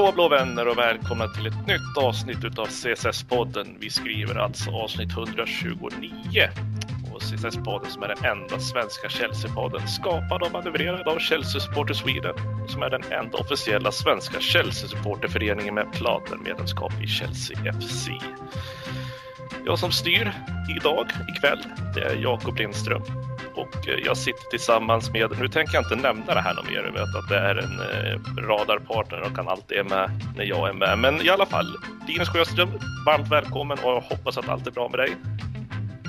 Hallå blå vänner och välkomna till ett nytt avsnitt utav CSS-podden. Vi skriver alltså avsnitt 129. Och CSS-podden som är den enda svenska Chelsea-podden skapad och manövrerad av Chelsea Supporter Sweden som är den enda officiella svenska Chelsea-supporterföreningen med platinmedlemskap i Chelsea FC. Jag som styr idag, ikväll, det är Jakob Lindström och eh, jag sitter tillsammans med, nu tänker jag inte nämna det här något mer, jag vet att det är en eh, radarpartner och kan alltid är med när jag är med. Men i alla fall, Linus Sjöström, varmt välkommen och jag hoppas att allt är bra med dig.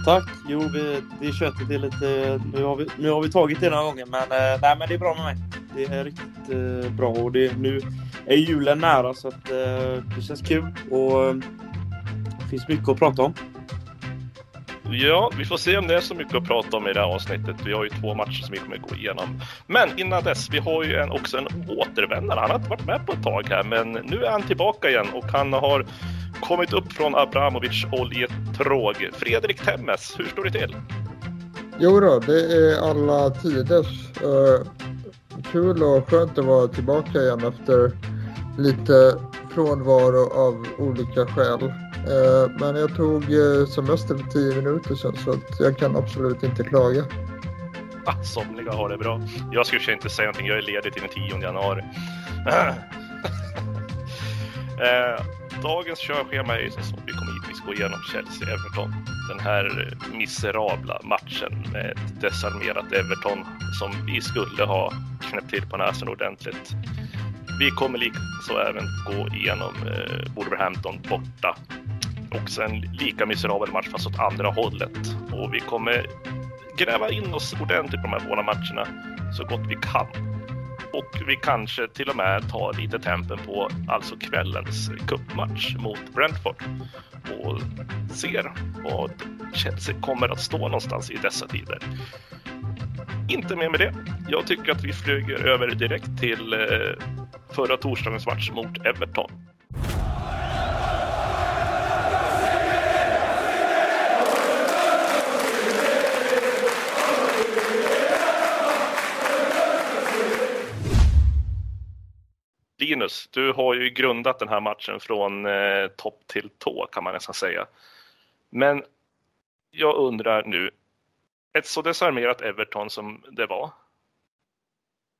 Tack! Jo, vi, det köttet är lite... Nu har vi, nu har vi tagit det några gånger, men, eh, nej, men det är bra med mig. Det är riktigt eh, bra och det, nu är julen nära så att, eh, det känns kul och det finns mycket att prata om. Ja, vi får se om det är så mycket att prata om i det här avsnittet. Vi har ju två matcher som vi kommer gå igenom. Men innan dess, vi har ju en, också en återvändare. Han har inte varit med på ett tag här, men nu är han tillbaka igen och han har kommit upp från Abramovic oljetråg. Fredrik Temmes, hur står det till? Jo då, det är alla tiders. Uh, kul och skönt att vara tillbaka igen efter lite frånvaro av olika skäl. Eh, men jag tog eh, semester för tio minuter sedan så att jag kan absolut inte klaga. Ah, somliga har det bra. Jag skulle inte säga någonting, jag är ledig till den 10 januari. eh, dagens körschema är som så. Vi kommer givetvis gå igenom Chelsea-Everton. Den här eh, miserabla matchen med ett desarmerat Everton som vi skulle ha knäppt till på näsan ordentligt. Vi kommer likaså även gå igenom eh, Wolverhampton borta också en lika miserabel match fast åt andra hållet. Och vi kommer gräva in oss ordentligt på de här båda matcherna så gott vi kan. Och vi kanske till och med tar lite tempen på alltså kvällens cupmatch mot Brentford och ser vad Chelsea kommer att stå någonstans i dessa tider. Inte mer med det. Jag tycker att vi flyger över direkt till eh, förra torsdagens match mot Everton. Linus, du har ju grundat den här matchen från eh, topp till tå kan man nästan säga. Men jag undrar nu, ett så desarmerat Everton som det var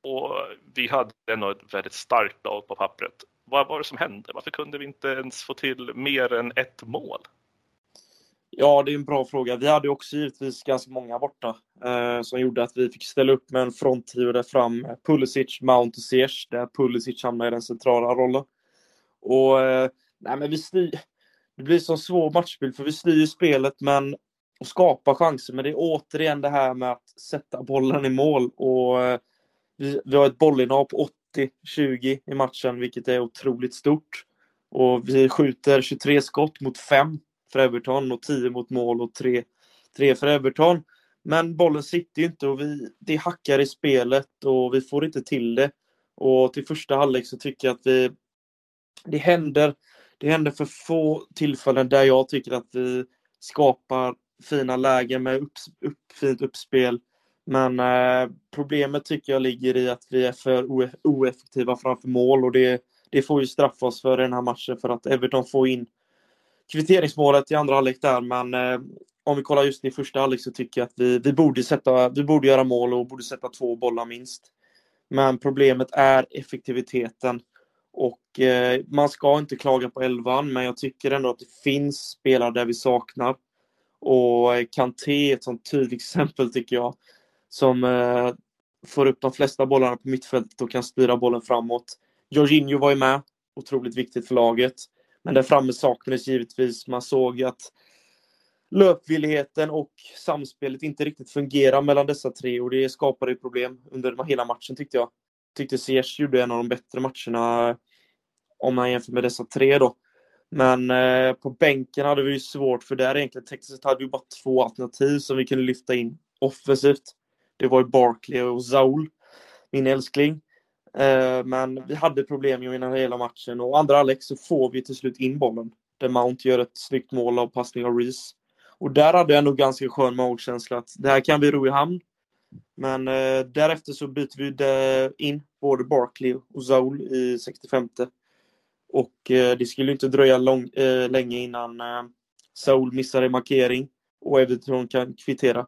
och vi hade ändå ett väldigt starkt lag på pappret. Vad var det som hände? Varför kunde vi inte ens få till mer än ett mål? Ja, det är en bra fråga. Vi hade också givetvis ganska många borta eh, som gjorde att vi fick ställa upp med en fronttrio där fram. Eh, Pulisic, Mount och Ziyech, där Pulisic hamnar i den centrala rollen. Och eh, nej, men vi styr... Det blir så svår matchbild för vi styr spelet men och skapar chanser. Men det är återigen det här med att sätta bollen i mål och eh, vi, vi har ett bollinnehav på 80-20 i matchen, vilket är otroligt stort. Och vi skjuter 23 skott mot 5 för Everton och 10 mot mål och 3, 3 för Everton. Men bollen sitter ju inte och vi, det hackar i spelet och vi får inte till det. Och till första halvlek så tycker jag att vi... Det händer, det händer för få tillfällen där jag tycker att vi skapar fina lägen med upp, upp, fint uppspel. Men eh, problemet tycker jag ligger i att vi är för oeffektiva framför mål och det, det får ju straffa oss för den här matchen för att Everton får in kvitteringsmålet i andra halvlek där, men eh, om vi kollar just i första halvlek så tycker jag att vi, vi, borde sätta, vi borde göra mål och borde sätta två bollar minst. Men problemet är effektiviteten. Och eh, man ska inte klaga på elvan, men jag tycker ändå att det finns spelare där vi saknar. Och Kanté är ett sånt tydligt exempel tycker jag. Som eh, får upp de flesta bollarna på mittfältet och kan styra bollen framåt. Jorginho var ju med, otroligt viktigt för laget. Men där framme saknades givetvis, man såg att löpvilligheten och samspelet inte riktigt fungerar mellan dessa tre och det skapade problem under hela matchen tyckte jag. Tyckte Ziyech gjorde en av de bättre matcherna eh, om man jämför med dessa tre då. Men eh, på bänken hade vi ju svårt för där egentligen tekniskt hade vi bara två alternativ som vi kunde lyfta in offensivt. Det var ju Barkley och Zaul, min älskling. Eh, men vi hade problem innan hela matchen och andra Alex så får vi till slut in bollen. Där Mount gör ett snyggt mål av passning av Reese. Och där hade jag nog ganska skön magkänsla att det här kan vi ro i hamn. Men eh, därefter så byter vi in både Barkley och Zaul i 65. Och eh, det skulle inte dröja lång, eh, länge innan eh, Saul missar en markering och Everton kan kvittera.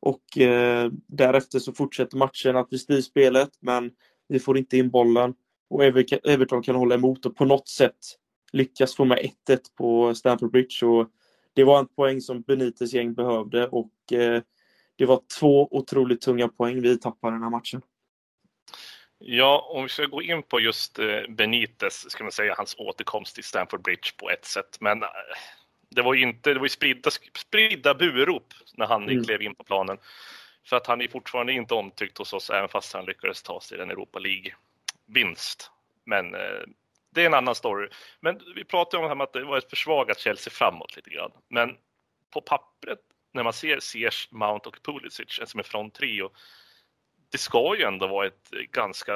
Och eh, därefter så fortsätter matchen att vi styr spelet, men vi får inte in bollen. Och Everton kan hålla emot och på något sätt lyckas få med 1-1 på Stamford Bridge. Och det var en poäng som Benites gäng behövde och eh, det var två otroligt tunga poäng vi tappade den här matchen. Ja, om vi ska gå in på just eh, Benites, ska man säga hans återkomst till Stamford Bridge på ett sätt. Men eh, det var ju inte, det var ju spridda, spridda burop när han mm. klev in på planen. För att han är fortfarande inte omtyckt hos oss, även fast han lyckades ta sig en Europa League-vinst. Men eh, det är en annan story. Men vi pratade om att det var ett försvagat Chelsea framåt lite grann. Men på pappret, när man ser Ziyech, Mount och Pulisic som är från trio, det ska ju ändå vara ett ganska,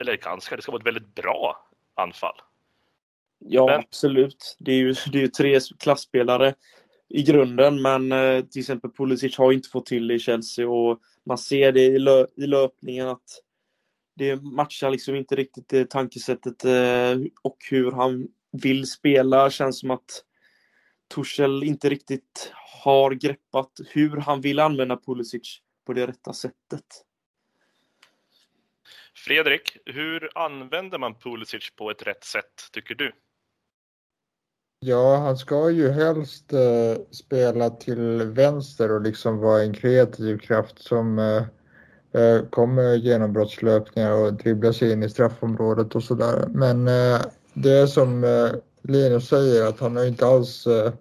eller ganska, det ska vara ett väldigt bra anfall. Ja, men... absolut. Det är ju det är tre klasspelare i grunden, men eh, till exempel Pulisic har inte fått till det i Chelsea och man ser det i, lö i löpningen att det matchar liksom inte riktigt det tankesättet eh, och hur han vill spela. Känns som att Tuchel inte riktigt har greppat hur han vill använda Pulisic på det rätta sättet. Fredrik, hur använder man Pulisic på ett rätt sätt, tycker du? Ja, han ska ju helst eh, spela till vänster och liksom vara en kreativ kraft som eh, eh, kommer genombrottslöpningar och dribblar sig in i straffområdet och sådär. Men eh, det är som eh, Linus säger att han har inte alls eh,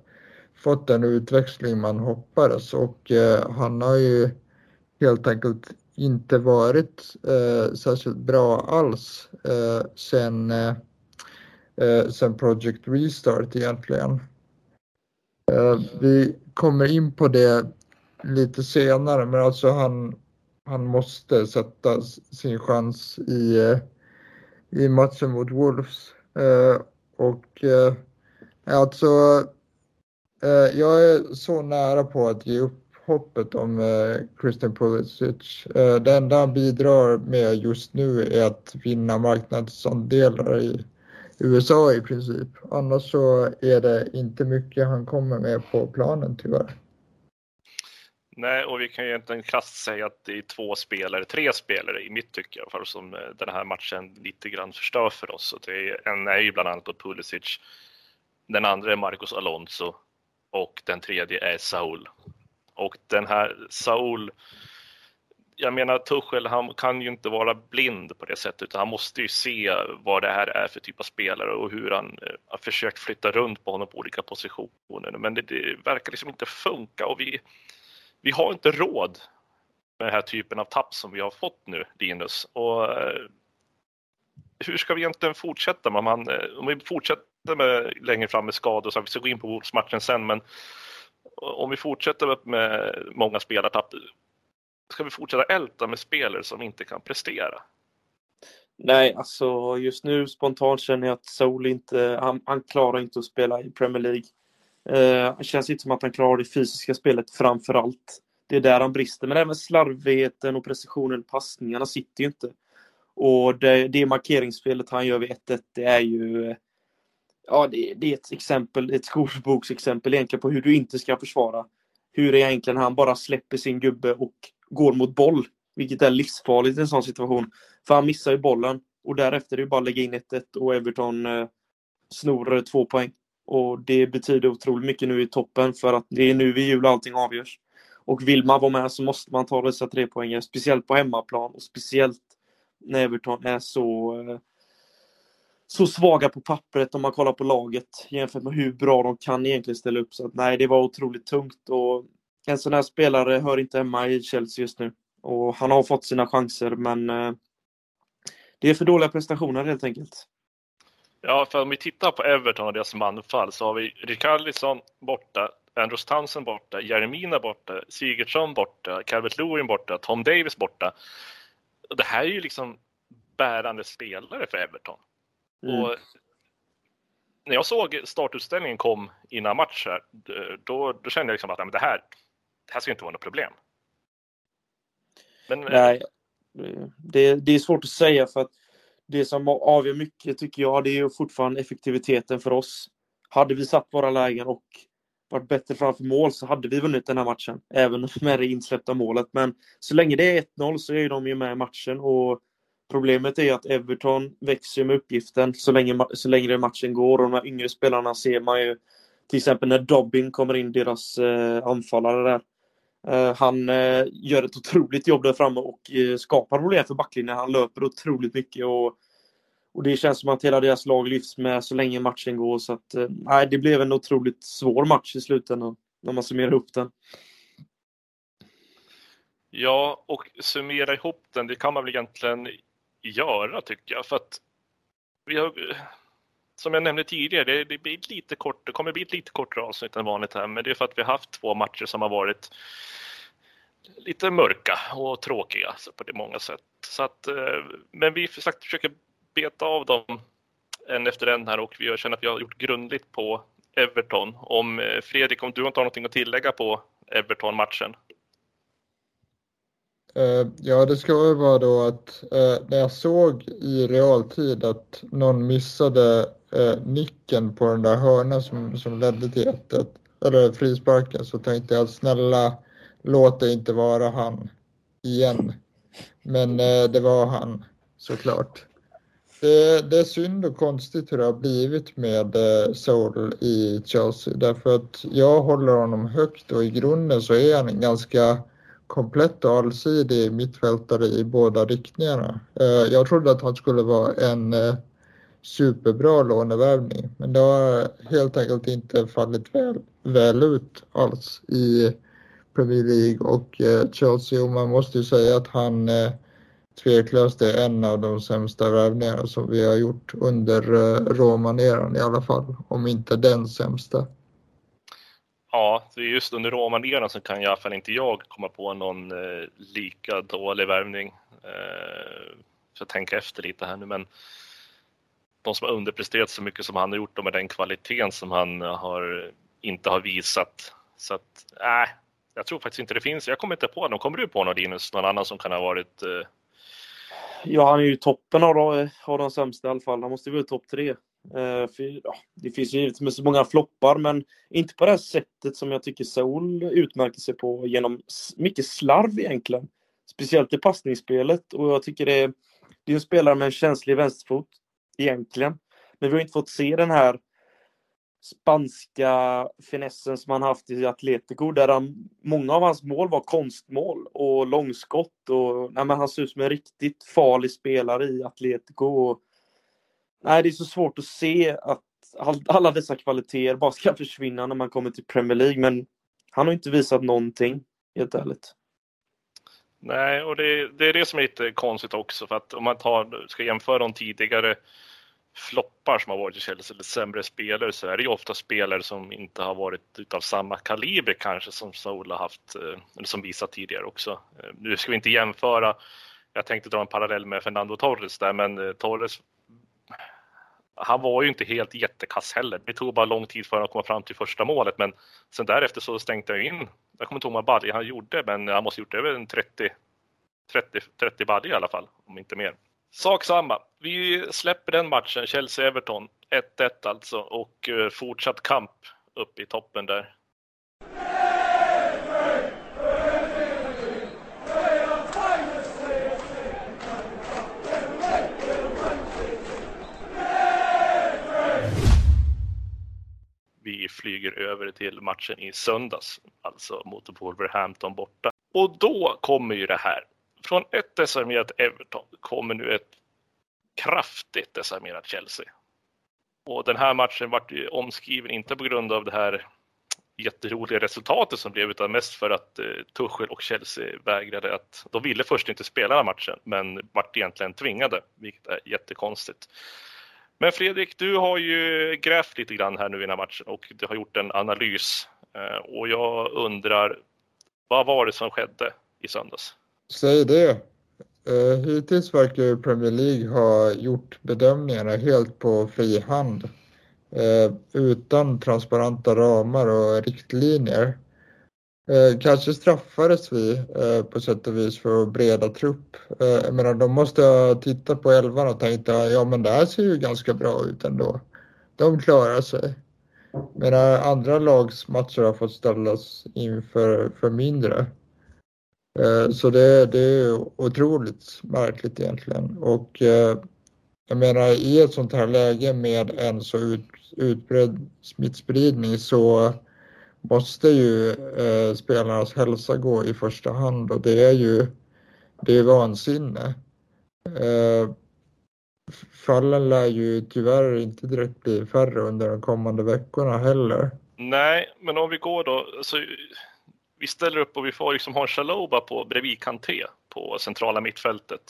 fått den utväxling man hoppades och eh, han har ju helt enkelt inte varit eh, särskilt bra alls sen eh, sen Project Restart egentligen. Eh, vi kommer in på det lite senare, men alltså han, han måste sätta sin chans i, eh, i matchen mot Wolves. Eh, och eh, alltså, eh, jag är så nära på att ge upp hoppet om eh, Christian Pulisic. Eh, det enda han bidrar med just nu är att vinna marknadsandelar i USA i princip. Annars så är det inte mycket han kommer med på planen tyvärr. Nej, och vi kan ju egentligen krasst säga att det är två spelare, tre spelare i mitt tycke i alla fall, som eh, den här matchen lite grann förstör för oss. Och det är, en är ju bland annat Pulisic, den andra är Marcos Alonso och den tredje är Saul. Och den här Saul jag menar Tuchel, han kan ju inte vara blind på det sättet, utan han måste ju se vad det här är för typ av spelare och hur han eh, har försökt flytta runt på honom på olika positioner. Men det, det verkar liksom inte funka och vi, vi har inte råd med den här typen av tapp som vi har fått nu, Linus. Och, eh, hur ska vi egentligen fortsätta? Man, man, om vi fortsätter med, längre fram med skador, så vi ska gå in på matchen sen, men om vi fortsätter med många spelartapp, ska vi fortsätta älta med spelare som inte kan prestera? Nej, alltså just nu spontant känner jag att Soul inte, han, han klarar inte att spela i Premier League. Eh, det känns inte som att han klarar det fysiska spelet framför allt. Det är där han brister, men även slarvigheten och precisionen, passningarna sitter ju inte. Och det, det markeringsspelet han gör vid 1-1, det är ju Ja, det, det, är ett exempel, ett skolboksexempel egentligen på hur du inte ska försvara. Hur egentligen han bara släpper sin gubbe och går mot boll, vilket är livsfarligt i en sån situation. För han missar ju bollen och därefter är det bara att lägga in 1-1 och Everton eh, snor två poäng. Och det betyder otroligt mycket nu i toppen för att det är nu vid jul allting avgörs. Och vill man vara med så måste man ta dessa tre poäng, speciellt på hemmaplan och speciellt när Everton är så eh, så svaga på pappret om man kollar på laget jämfört med hur bra de kan egentligen ställa upp. Så att, nej, det var otroligt tungt och en sån här spelare hör inte hemma i Chelsea just nu. Och han har fått sina chanser, men eh, det är för dåliga prestationer helt enkelt. Ja, för om vi tittar på Everton och deras manfall så har vi Rikardisson borta, Andrews Townsend borta, Jeremina borta, Sigurdsson borta, Calvert Lewin borta, Tom Davis borta. Det här är ju liksom bärande spelare för Everton. Mm. Och när jag såg startutställningen kom innan match här, då, då kände jag liksom att det här, det här ska inte vara något problem. Men, eh, Nej, det, det är svårt att säga för att det som avgör mycket tycker jag, det är fortfarande effektiviteten för oss. Hade vi satt våra lägen och varit bättre framför mål så hade vi vunnit den här matchen. Även med det insläppta målet. Men så länge det är 1-0 så är de ju med i matchen. Och problemet är att Everton växer med uppgiften så länge, så länge matchen går. Och de här yngre spelarna ser man ju till exempel när Dobbin kommer in, deras eh, anfallare där. Eh, han eh, gör ett otroligt jobb där framme och eh, skapar problem för backlinjen. Han löper otroligt mycket och, och det känns som att hela deras lag lyfts med så länge matchen går. Så att, nej, det blev en otroligt svår match i slutändan när man summerar ihop den. Ja, och summera ihop den, det kan man väl egentligen göra tycker jag. För att vi har, som jag nämnde tidigare, det, det, blir lite kort, det kommer bli ett lite kortare avsnitt än vanligt här, men det är för att vi har haft två matcher som har varit lite mörka och tråkiga på det många sätt. Så att, eh, men vi sagt, försöker beta av dem en efter en här och vi känner att vi har gjort grundligt på Everton. Om eh, Fredrik, om du inte har någonting att tillägga på Everton-matchen? Eh, ja, det ska väl vara då att när jag såg i realtid att någon missade eh, nicken på den där hörnan som, som ledde till 1 eller frisparken så tänkte jag snälla låt det inte vara han igen. Men eh, det var han såklart. Det, det, är synd och konstigt hur det har blivit med eh, Soul i Chelsea därför att jag håller honom högt och i grunden så är han en ganska komplett och allsidig mittfältare i båda riktningarna. Eh, jag trodde att han skulle vara en eh, superbra lånevärvning men det har helt enkelt inte fallit väl, väl ut alls i Premier League och eh, Chelsea och man måste ju säga att han eh, tveklöst är en av de sämsta värvningarna som vi har gjort under eh, romaneran i alla fall, om inte den sämsta. Ja, just under romaneran så kan i alla fall inte jag komma på någon eh, lika dålig värvning. Eh, för att tänka efter lite här nu, men de som har underpresterat så mycket som han har gjort och med den kvaliteten som han har, inte har visat. Så att, nej, äh, jag tror faktiskt inte det finns. Jag kommer inte på någon. Kommer du på någon Linus? Någon annan som kan ha varit? Eh... Ja, han är ju toppen av de, av de sämsta i alla fall. Han måste ju vara topp tre. Eh, för, ja, det finns ju givetvis många floppar, men inte på det här sättet som jag tycker Saul utmärker sig på genom mycket slarv egentligen. Speciellt i passningsspelet och jag tycker det är, det är en spelare med en känslig vänsterfot egentligen. Men vi har inte fått se den här spanska finessen som han haft i Atletico där han, många av hans mål var konstmål och långskott och nej, men han ser ut som en riktigt farlig spelare i Atletico. Och, nej, det är så svårt att se att alla dessa kvaliteter bara ska försvinna när man kommer till Premier League, men han har inte visat någonting, helt ärligt. Nej, och det, det är det som är lite konstigt också, för att om man tar, ska jämföra de tidigare floppar som har varit i Chelsea, eller sämre spelare, så är det ju ofta spelare som inte har varit utav samma kaliber kanske som Saul har haft, eh, eller som visat tidigare också. Eh, nu ska vi inte jämföra, jag tänkte dra en parallell med Fernando Torres där, men eh, Torres han var ju inte helt jättekass heller. Det tog bara lång tid för honom att komma fram till första målet, men sen därefter så stängde han in. Jag kommer inte ihåg hur många han gjorde, men han måste ha gjort över 30, 30, 30 baljor i alla fall, om inte mer. Sak samma. Vi släpper den matchen, Chelsea-Everton, 1-1 alltså, och eh, fortsatt kamp upp i toppen där. vi flyger över till matchen i söndags, alltså mot Wolverhampton borta. Och då kommer ju det här. Från ett desarmerat Everton kommer nu ett kraftigt desarmerat Chelsea. Och den här matchen vart ju omskriven, inte på grund av det här jätteroliga resultatet som blev, utan mest för att eh, Tuchel och Chelsea vägrade att, de ville först inte spela den här matchen, men vart egentligen tvingade, vilket är jättekonstigt. Men Fredrik, du har ju grävt lite grann här nu i den här matchen och du har gjort en analys. Eh, och jag undrar, vad var det som skedde i söndags? Säg det. Eh, hittills verkar Premier League ha gjort bedömningarna helt på fri hand. Eh, utan transparenta ramar och riktlinjer. Eh, kanske straffades vi på sätt och vis för att breda trupp. Jag menar, de måste ha tittat på elvan och tänkt att ja, men det här ser ju ganska bra ut ändå. De klarar sig. Medan andra lags matcher har fått ställas inför för mindre. Eh, så det, det är otroligt märkligt egentligen. Och eh, jag menar i ett sånt här läge med en så ut, utbredd smittspridning så måste ju eh, spelarnas hälsa gå i första hand och det är ju det är vansinne. Eh, fallen lär ju tyvärr inte direkt bli färre under de kommande veckorna heller. Nej, men om vi går då, alltså, vi ställer upp och vi får liksom ha en Chaloba på bredvid Kanté på centrala mittfältet.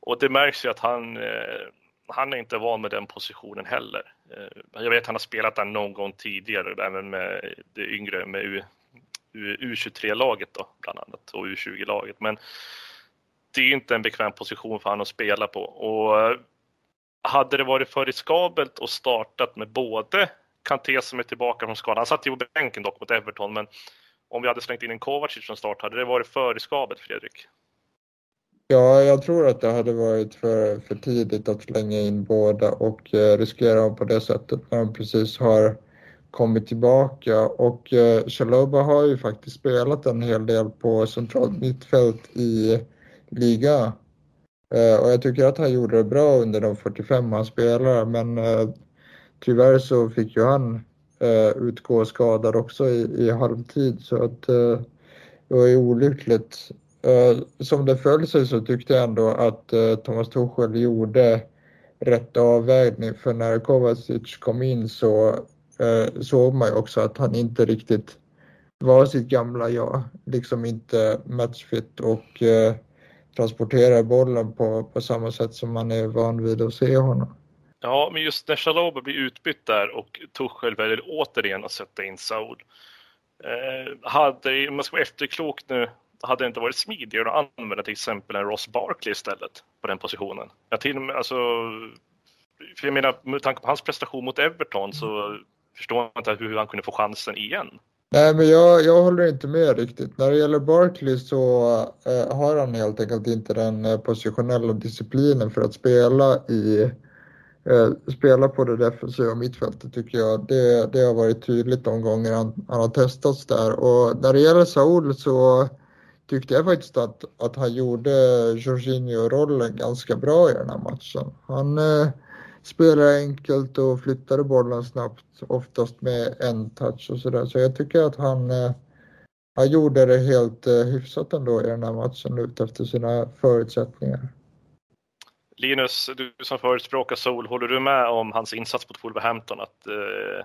Och det märks ju att han, eh, han är inte van med den positionen heller. Eh, jag vet att han har spelat där någon gång tidigare, även med det yngre, med U, U, 23 laget då, bland annat, och U20-laget. Men det är inte en bekväm position för honom att spela på. Och eh, hade det varit för riskabelt och startat med både Kanté som är tillbaka från skadan, han satt ju på bänken dock mot Everton, men om vi hade slängt in en Kovacic från start, hade det varit för riskabelt, Fredrik? Ja, jag tror att det hade varit för, för tidigt att slänga in båda och eh, riskera dem på det sättet när de precis har kommit tillbaka. Och eh, Chaloba har ju faktiskt spelat en hel del på centralt mittfält i liga. Eh, och jag tycker att han gjorde det bra under de 45 han spelade, men eh, tyvärr så fick ju han eh, utgå skadad också i, i halvtid så att eh, det var ju olyckligt. Eh, som det föll sig så tyckte jag ändå att eh, Thomas Tuchel gjorde rätt avvägning för när Kovacic kom in så eh, såg man ju också att han inte riktigt var sitt gamla jag, liksom inte matchfit och eh, transporterar bollen på, på samma sätt som man är van vid att se honom. Ja, men just när Chalobah blir utbytt där och Tuchel väljer återigen att sätta in Saul. Eh, hade, om man ska vara efterklok nu, hade det inte varit smidigare att använda till exempel en Ross Barkley istället på den positionen? Jag till och med, alltså, för jag menar, med tanke på hans prestation mot Everton så förstår jag inte hur han kunde få chansen igen. Nej, men jag, jag håller inte med riktigt. När det gäller Barkley så eh, har han helt enkelt inte den eh, positionella disciplinen för att spela i eh, Eh, spela på det defensiva mittfältet tycker jag. Det, det har varit tydligt de gånger han, han har testats där. Och när det gäller Saul så tyckte jag faktiskt att, att han gjorde Jorginho-rollen ganska bra i den här matchen. Han eh, spelade enkelt och flyttade bollen snabbt, oftast med en touch och sådär. Så jag tycker att han, eh, han gjorde det helt eh, hyfsat ändå i den här matchen ut efter sina förutsättningar. Linus, du som förespråkar Sol, håller du med om hans insats mot Wolverhampton? Att eh,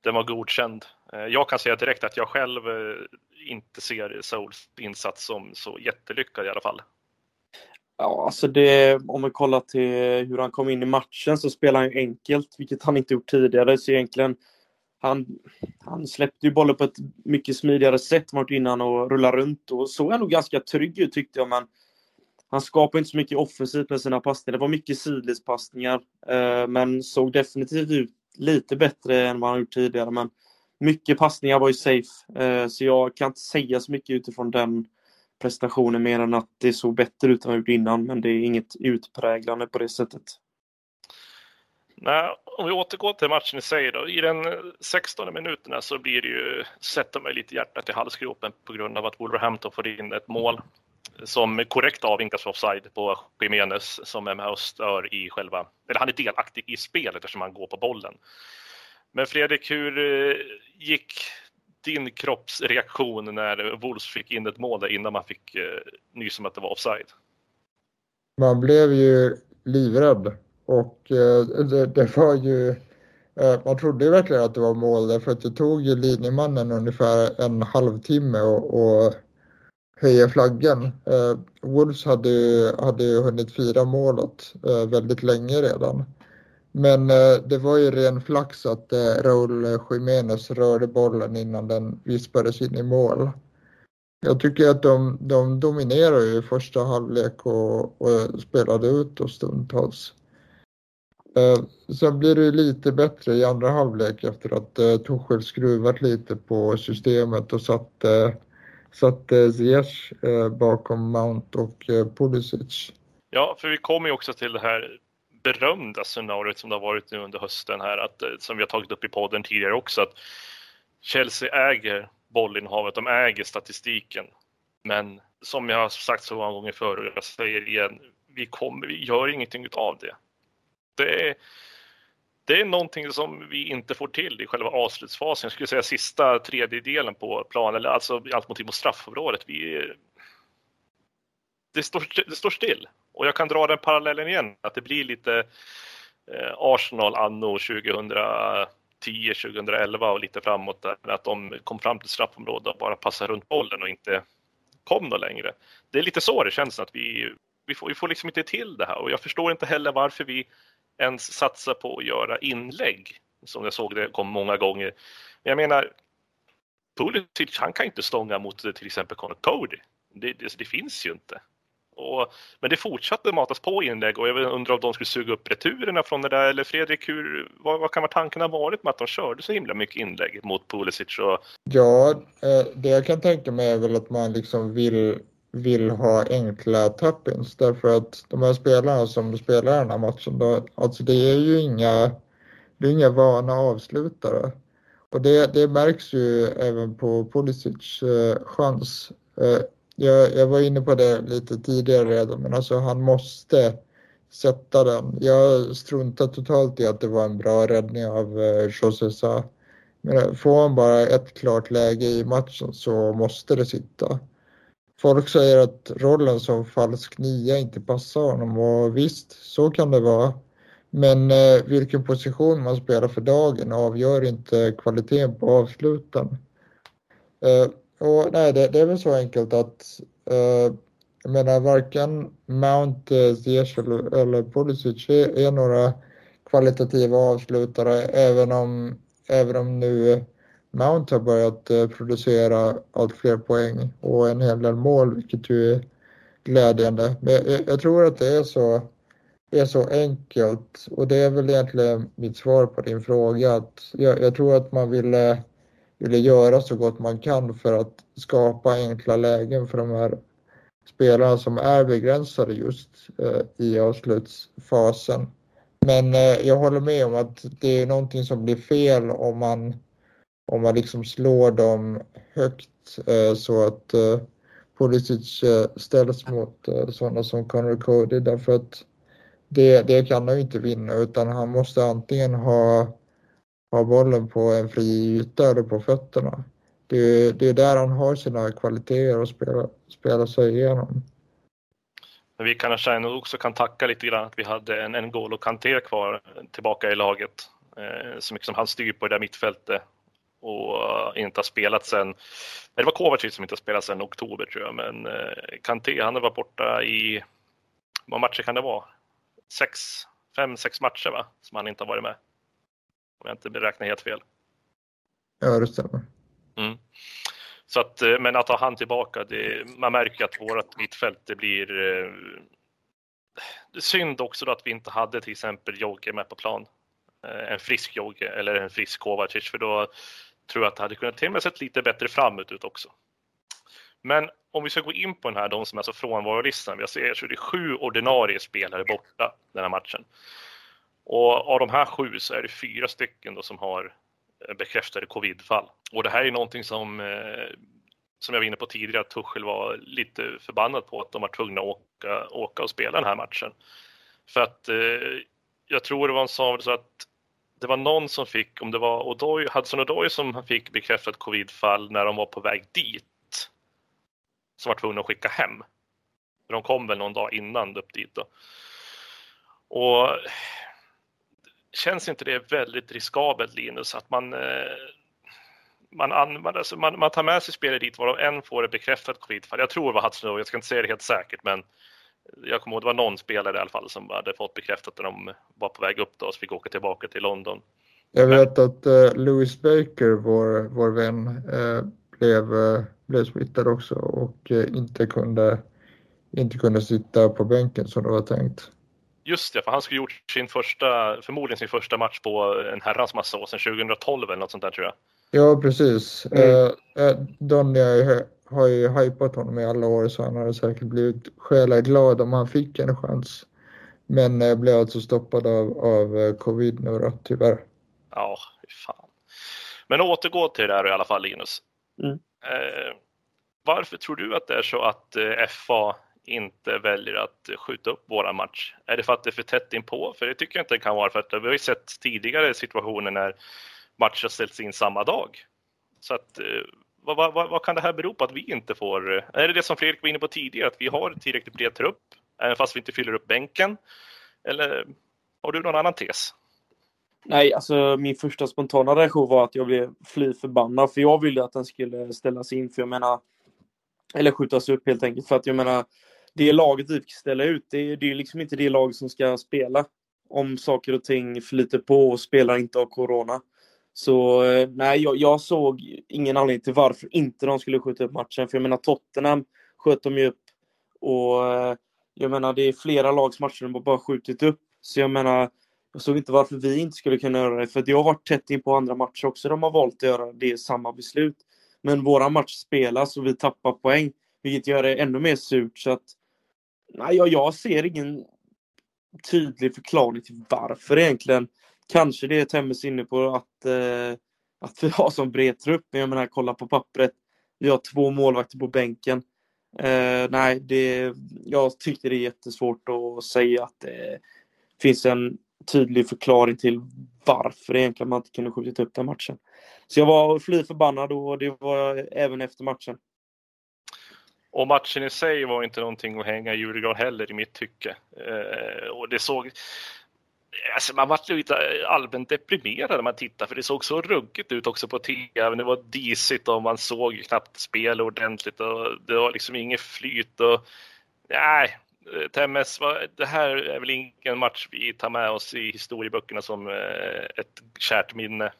den var godkänd? Eh, jag kan säga direkt att jag själv eh, inte ser Souls insats som så jättelyckad i alla fall. Ja, alltså det, om vi kollar till hur han kom in i matchen så spelar han ju enkelt, vilket han inte gjort tidigare. Så egentligen, han, han släppte ju bollen på ett mycket smidigare sätt mot innan och rullade runt och såg ändå ganska trygg ut tyckte jag. Men han skapade inte så mycket offensivt med sina passningar. Det var mycket sidledspassningar, eh, men såg definitivt ut lite bättre än vad han gjort tidigare. Men mycket passningar var ju safe, eh, så jag kan inte säga så mycket utifrån den prestationen mer än att det såg bättre ut än vad gjort innan. Men det är inget utpräglande på det sättet. Nej, om vi återgår till matchen i sig då. I den eh, 16 minuterna så blir det ju, sätter mig lite hjärtat i halsgropen på grund av att Wolverhampton får in ett mål som korrekt avvinkas offside på Jiménez som är med och stör i själva, eller han är delaktig i spelet eftersom han går på bollen. Men Fredrik, hur eh, gick din kroppsreaktion när Wolves fick in ett mål där innan man fick eh, nys om att det var offside? Man blev ju livrädd och eh, det, det var ju man trodde ju verkligen att det var mål därför att det tog ju linjemannen ungefär en halvtimme och, och höja flaggan. Eh, Wolves hade, hade hunnit fira målet eh, väldigt länge redan. Men eh, det var ju ren flax att eh, Raúl Jiménez rörde bollen innan den vispades in i mål. Jag tycker att de, de dominerade i första halvlek och, och spelade ut och stundtals. Eh, sen blir det lite bättre i andra halvlek efter att eh, Torshäll skruvat lite på systemet och satt, eh, så satt uh, eh, Ziyech eh, bakom Mount och eh, Pulisic. Ja, för vi kommer ju också till det här berömda scenariot som det har varit nu under hösten här, att, som vi har tagit upp i podden tidigare också, att Chelsea äger bollinnehavet, de äger statistiken. Men som jag har sagt så många gånger förr och jag säger igen, vi, kommer, vi gör ingenting av det. Det är, det är någonting som vi inte får till i själva avslutsfasen. Jag skulle säga sista tredjedelen på planen, eller alltså alternativt mot straffområdet. Vi, det, står, det står still. Och jag kan dra den parallellen igen, att det blir lite eh, Arsenal anno 2010, 2011 och lite framåt där, att de kom fram till straffområdet och bara passade runt bollen och inte kom något längre. Det är lite så det känns att vi, vi, får, vi får liksom inte till det här och jag förstår inte heller varför vi ens satsa på att göra inlägg som jag såg det kom många gånger. Men jag menar, Pulisic han kan inte stånga mot till exempel Connor Cody. Det, det, det, finns ju inte. Och, men det fortsatte matas på inlägg och jag undrar om de skulle suga upp returerna från det där eller Fredrik, hur, vad, vad kan tanken ha varit med att de körde så himla mycket inlägg mot Pulisic? Och... Ja, eh, det jag kan tänka mig är väl att man liksom vill, vill ha enkla tappins därför att de här spelarna som spelar den här matchen, då, alltså det är ju inga, det är inga vana avslutare. Och det, det märks ju även på Pulisic eh, chans. Eh, jag, jag var inne på det lite tidigare redan, men alltså han måste sätta den. Jag struntar totalt i att det var en bra räddning av eh, José Sa. Men får han bara ett klart läge i matchen så måste det sitta. Folk säger att rollen som falsk nia inte passar honom och visst, så kan det vara. Men eh, vilken position man spelar för dagen avgör inte kvaliteten på avsluten. Eh, och nej, det, det, är väl så enkelt att eh, jag menar varken Mount, eh, Ziyech eller, eller Pulisic är, är, några kvalitativa avslutare även om, även om nu Mount har börjat eh, producera allt fler poäng och en hel del mål vilket ju är glädjande. Men jag, jag tror att det är så, är så enkelt och det är väl egentligen mitt svar på din fråga. Att jag, jag tror att man ville eh, ville göra så gott man kan för att skapa enkla lägen för de här spelarna som är begränsade just eh, i avslutsfasen. Men eh, jag håller med om att det är någonting som blir fel om man, om man liksom slår dem högt eh, så att eh, Pulisic eh, ställs mot eh, sådana som Conor Cody därför att det, det kan han inte vinna utan han måste antingen ha ha bollen på en fri yta eller på fötterna. Det är, det är där han har sina kvaliteter att spela, spela sig igenom. Men vi kanske också kan tacka lite grann att vi hade en N'Golo Kanté kvar tillbaka i laget. Eh, så mycket som han styr på det där mittfältet och uh, inte har spelat sen, det var Kovacic som inte har spelat sen oktober tror jag, men uh, Kanté han har varit borta i, vad matcher kan det vara? Sex, fem, sex matcher va, som han inte har varit med. Om jag inte beräknar helt fel. Ja, det stämmer. Mm. Så att, eh, men att ha han tillbaka, det, man märker att vårt mittfält det blir eh, det synd också att vi inte hade till exempel Jogge med på plan. Eh, en frisk Jogge eller en frisk Kovacic för då tror jag att det hade kunnat till och med sett lite bättre framåt ut också. Men om vi ska gå in på den här, de som är så frånvarolistan. Jag ser så det är sju ordinarie spelare borta den här matchen. Och av de här sju så är det fyra stycken då som har eh, bekräftade covidfall. Och det här är någonting som, eh, som jag var inne på tidigare, att Tuchel var lite förbannad på att de var tvungna att åka, åka och spela den här matchen. För att eh, jag tror det var en sa så att det var någon som fick, om det var Odoi, Hudson Odoi som fick bekräftat covidfall när de var på väg dit. Som var tvungna att skicka hem. De kom väl någon dag innan upp dit då. Och känns inte det väldigt riskabelt Linus att man eh, man, använder, alltså man, man tar med sig spelare dit varav en får ett bekräftat covidfall. Jag tror det var Hudson jag ska inte säga det helt säkert men jag kommer ihåg det var någon spelare i alla fall som hade fått bekräftat när de var på väg upp då och fick åka tillbaka till London. Jag vet att uh, Louis Baker, vår, vår vän, uh, blev, uh, blev smittad också och inte, kunde, inte kunde sitta på bänken som det var tänkt. Just det, för han skulle gjort sin första, förmodligen sin första match på en herrans massa år sedan 2012 eller något sånt där tror jag. Ja, precis. Mm. Eh, Donny har ju hypat honom i alla år så han hade säkert blivit själa glad om han fick en chans. Men eh, blev alltså stoppad av, av eh, covid nu då, tyvärr. Ja, fan. Men återgå till det här i alla fall Linus. Mm. Eh, varför tror du att det är så att eh, FA inte väljer att skjuta upp våra match? Är det för att det är för tätt inpå? För det tycker jag inte det kan vara för att vi har ju sett tidigare situationer när matcher ställs in samma dag. Så att eh, vad, vad, vad, kan det här bero på att vi inte får? Är det det som Fredrik var inne på tidigare, att vi har tillräckligt bred trupp, även fast vi inte fyller upp bänken? Eller har du någon annan tes? Nej, alltså min första spontana reaktion var att jag blev fly förbannad, för jag ville att den skulle ställas in, för jag menar, eller skjutas upp helt enkelt, för att jag menar, det laget vi fick ställa ut, det, det är liksom inte det lag som ska spela om saker och ting flyter på och spelar inte av corona. Så eh, nej, jag, jag, såg ingen anledning till varför inte de skulle skjuta upp matchen. För jag menar Tottenham sköt de ju upp och eh, jag menar det är flera lags matcher de bara skjutit upp. Så jag menar, jag såg inte varför vi inte skulle kunna göra det. För det har varit tätt in på andra matcher också. De har valt att göra det samma beslut. Men våra match spelas och vi tappar poäng. Vilket gör det ännu mer surt. Så att, nej, jag, jag ser ingen tydlig förklaring till varför egentligen. Kanske det är Temmes inne på att, eh, att vi har sån bred trupp. Men jag menar, kolla på pappret. Vi har två målvakter på bänken. Eh, nej, det, jag tycker det är jättesvårt att säga att det finns en tydlig förklaring till varför egentligen man inte kunde skjutit upp den matchen. Så jag var fly förbannad och det var jag även efter matchen. Och matchen i sig var inte någonting att hänga i Djurgården heller i mitt tycke. Eh, och det såg, Alltså man var lite eh, allmänt deprimerad när man tittade för det såg så ruggigt ut också på tv. Det var disigt och man såg knappt spel ordentligt och det var liksom inget flyt. Och, nej, TMS, det här är väl ingen match vi tar med oss i historieböckerna som eh, ett kärt minne.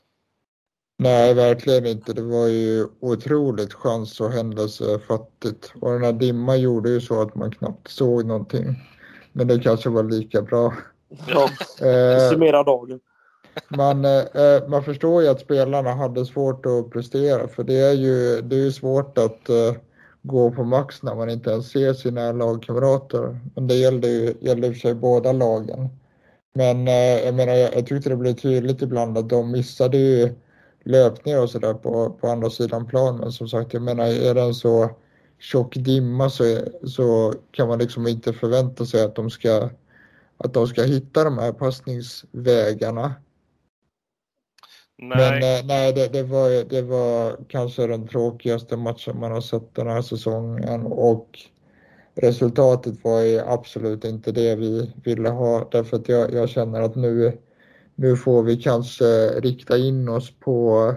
Nej, verkligen inte. Det var ju otroligt chans och händelsefattigt. Och den här dimman gjorde ju så att man knappt såg någonting. Men det kanske var lika bra. Ja, eh, summera dagen. Man, eh, man förstår ju att spelarna hade svårt att prestera för det är ju, det är ju svårt att eh, gå på max när man inte ens ser sina lagkamrater. Men det gällde ju gällde för sig båda lagen. Men eh, jag menar, jag, jag tyckte det blev tydligt ibland att de missade ju löpningar och sådär på, på andra sidan plan. Men som sagt, jag menar, är det en så tjock dimma så, så kan man liksom inte förvänta sig att de ska att de ska hitta de här passningsvägarna. Nej. Men eh, nej, det, det, var, det var kanske den tråkigaste matchen man har sett den här säsongen och resultatet var ju absolut inte det vi ville ha därför att jag, jag känner att nu, nu får vi kanske rikta in oss på,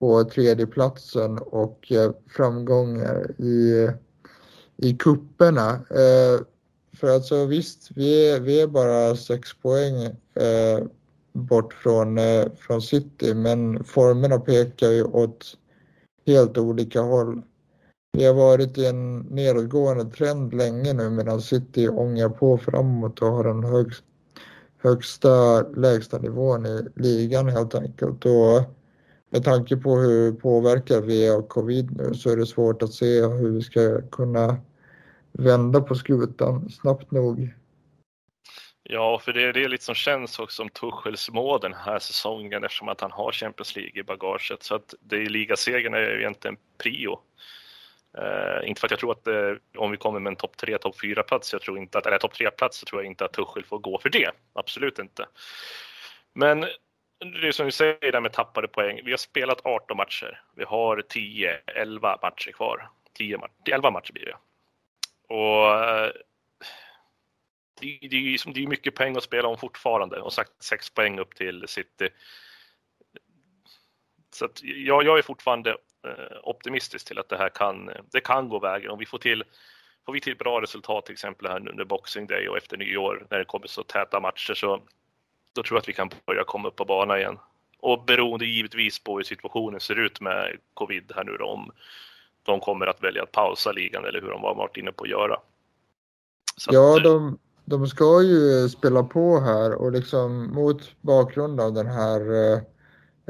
på tredjeplatsen och eh, framgångar i, i kupperna. Eh, för alltså visst, vi är, vi är bara sex poäng eh, bort från, eh, från City, men formerna pekar ju åt helt olika håll. Vi har varit i en nedåtgående trend länge nu medan City ångar på framåt och har den högst, högsta lägsta nivån i ligan helt enkelt. Och med tanke på hur påverkade vi är av covid nu så är det svårt att se hur vi ska kunna vända på skutan snabbt nog. Ja, för det är det lite som känns också som Tuchels mål den här säsongen eftersom att han har Champions League i bagaget. Så att det är ligasegern är egentligen prio. Uh, inte för att jag tror att uh, om vi kommer med en topp 3, topp 4 plats, jag tror inte att, eller topp 3 plats, så tror jag inte att Tuchel får gå för det. Absolut inte. Men det är som du säger där med tappade poäng. Vi har spelat 18 matcher. Vi har 10, 11 matcher kvar. 10, 11 matcher blir det. Och det, det, det, är, det är mycket poäng att spela om fortfarande och sagt sex poäng upp till City. Så att jag, jag är fortfarande eh, optimistisk till att det här kan, det kan gå vägen. Om vi får till, får vi till bra resultat till exempel här under Boxing Day och efter nyår när det kommer så täta matcher så då tror jag att vi kan börja komma upp på banan igen. Och beroende givetvis på hur situationen ser ut med covid här nu då, om de kommer att välja att pausa ligan eller hur de har varit inne på att göra. Så ja, att, de, de ska ju spela på här och liksom mot bakgrund av den här eh,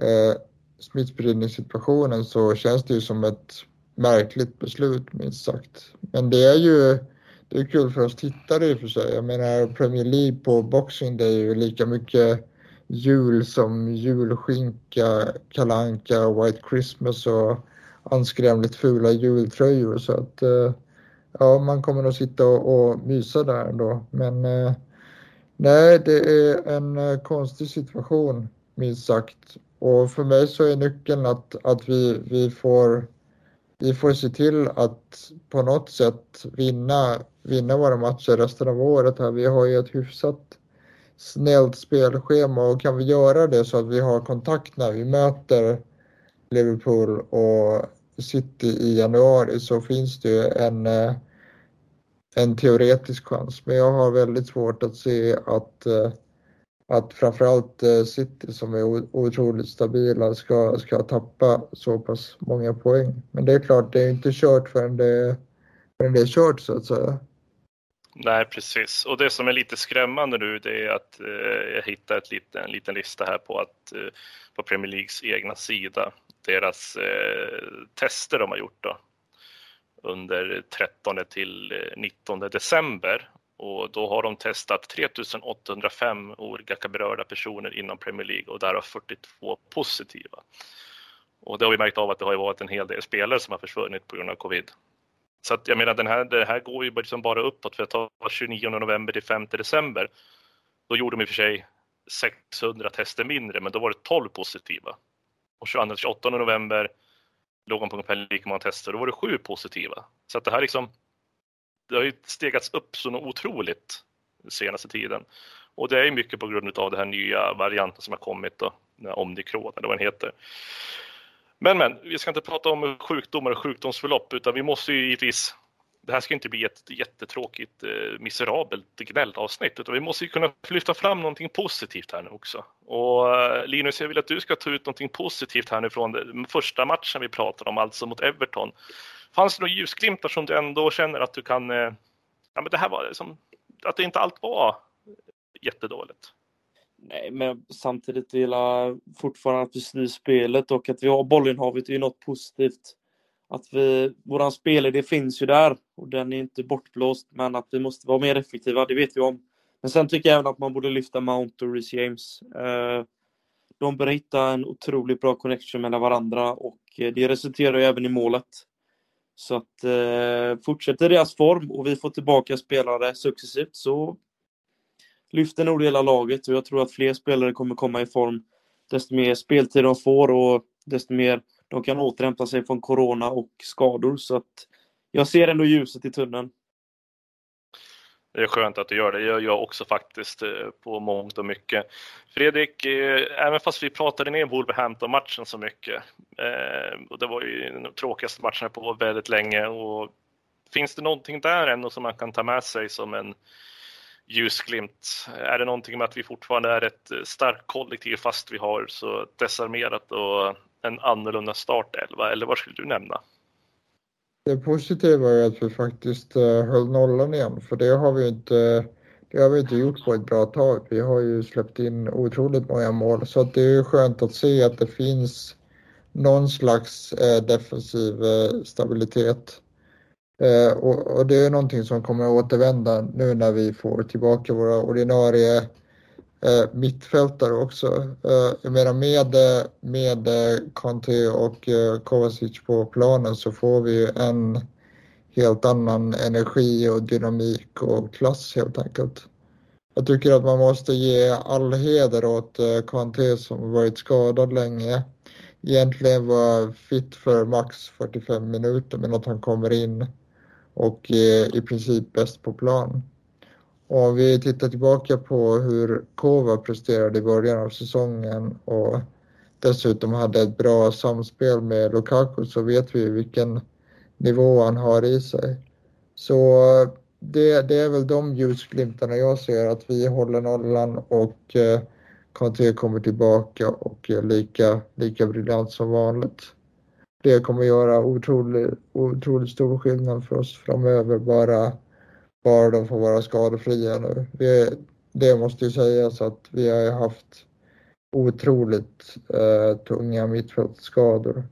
eh, smittspridningssituationen så känns det ju som ett märkligt beslut minst sagt. Men det är ju det är kul för oss tittare i och för sig. Jag menar Premier League på Boxing Day är ju lika mycket jul som julskinka, kalanka, White Christmas och anskrämligt fula jultröjor. Så att eh, ja, man kommer nog sitta och, och mysa där ändå. Men eh, nej, det är en eh, konstig situation minst sagt. Och för mig så är nyckeln att, att vi, vi, får, vi får se till att på något sätt vinna, vinna våra matcher resten av året. här. Vi har ju ett hyfsat snällt spelschema och kan vi göra det så att vi har kontakt när vi möter Liverpool och City i januari så finns det ju en, eh, en teoretisk chans. Men jag har väldigt svårt att se att, eh, att framförallt eh, City som är otroligt stabila ska, ska tappa så pass många poäng. Men det är klart, det är inte kört förrän det, förrän det är kört så att säga. Nej, precis. Och det som är lite skrämmande nu det är att eh, jag hittar ett liten, en liten lista här på att eh, på Premier Leagues egna sida, deras eh, tester de har gjort då under 13 till eh, 19 december och då har de testat 3805 olika berörda personer inom Premier League och därav 42 positiva. Och det har vi märkt av att det har varit en hel del spelare som har försvunnit på grund av covid. Så att jag menar, den här, det här går ju liksom bara uppåt. För att ta 29 november till 5 december, då gjorde de i och för sig 600 tester mindre, men då var det 12 positiva. Och 22-28 november låg man på ungefär lika många tester, då var det sju positiva. Så att det här liksom, det har ju stegats upp så otroligt senaste tiden. Och det är mycket på grund av den här nya varianten som har kommit då, omikron eller vad den heter. Men, men, vi ska inte prata om sjukdomar och sjukdomsförlopp utan vi måste ju givetvis det här ska inte bli ett jättetråkigt, eh, miserabelt gnällavsnitt utan vi måste ju kunna lyfta fram någonting positivt här nu också. Och eh, Linus, jag vill att du ska ta ut någonting positivt här nu från den första matchen vi pratade om, alltså mot Everton. Fanns det några ljusglimtar som du ändå känner att du kan, eh, ja men det här var liksom, att det inte allt var jättedåligt? Nej, men samtidigt vill jag fortfarande att vi styr spelet och att vi har bollinnehavet är ju något positivt. Att vi, våran spelidé finns ju där och den är inte bortblåst, men att vi måste vara mer effektiva, det vet vi om. Men sen tycker jag även att man borde lyfta Mount och Reece James. Eh, de bör hitta en otroligt bra connection mellan varandra och eh, det resulterar ju även i målet. Så att eh, fortsätter deras form och vi får tillbaka spelare successivt så lyfter nog hela laget och jag tror att fler spelare kommer komma i form desto mer speltid de får och desto mer de kan återhämta sig från corona och skador. Så att jag ser ändå ljuset i tunneln. Det är skönt att du gör det. Det gör jag också faktiskt eh, på mångt och mycket. Fredrik, eh, även fast vi pratade ner Wolverhampton-matchen så mycket, eh, och det var ju den tråkigaste matchen på väldigt länge, och finns det någonting där ändå som man kan ta med sig som en ljusglimt? Är det någonting med att vi fortfarande är ett starkt kollektiv fast vi har så desarmerat och en annorlunda startelva? Eller vad skulle du nämna? Det positiva är att vi faktiskt eh, höll nollan igen, för det har vi inte det har vi inte gjort på ett bra tag. Vi har ju släppt in otroligt många mål så det är skönt att se att det finns någon slags eh, defensiv eh, stabilitet. Och, och, det är någonting som kommer att återvända nu när vi får tillbaka våra ordinarie eh, mittfältare också. Eh, jag menar med, eh, med eh, Kanté och eh, Kovacic på planen så får vi en helt annan energi och dynamik och klass helt enkelt. Jag tycker att man måste ge all heder åt Kanté som varit skadad länge. Egentligen var fit för max 45 minuter men att han kommer in och är i princip bäst på plan. Och om vi tittar tillbaka på hur Kova presterade i början av säsongen och dessutom hade ett bra samspel med Lukaku så vet vi vilken nivå han har i sig. Så det, det är väl de ljusglimtarna jag ser, att vi håller nollan och eh, Conte kommer tillbaka och är lika, lika briljant som vanligt det kommer göra otroligt, otroligt stor skillnad för oss framöver. Bara, bara de får vara skadefria nu. Vi, det måste ju sägas att vi har haft otroligt eh, tunga mittfältsskador.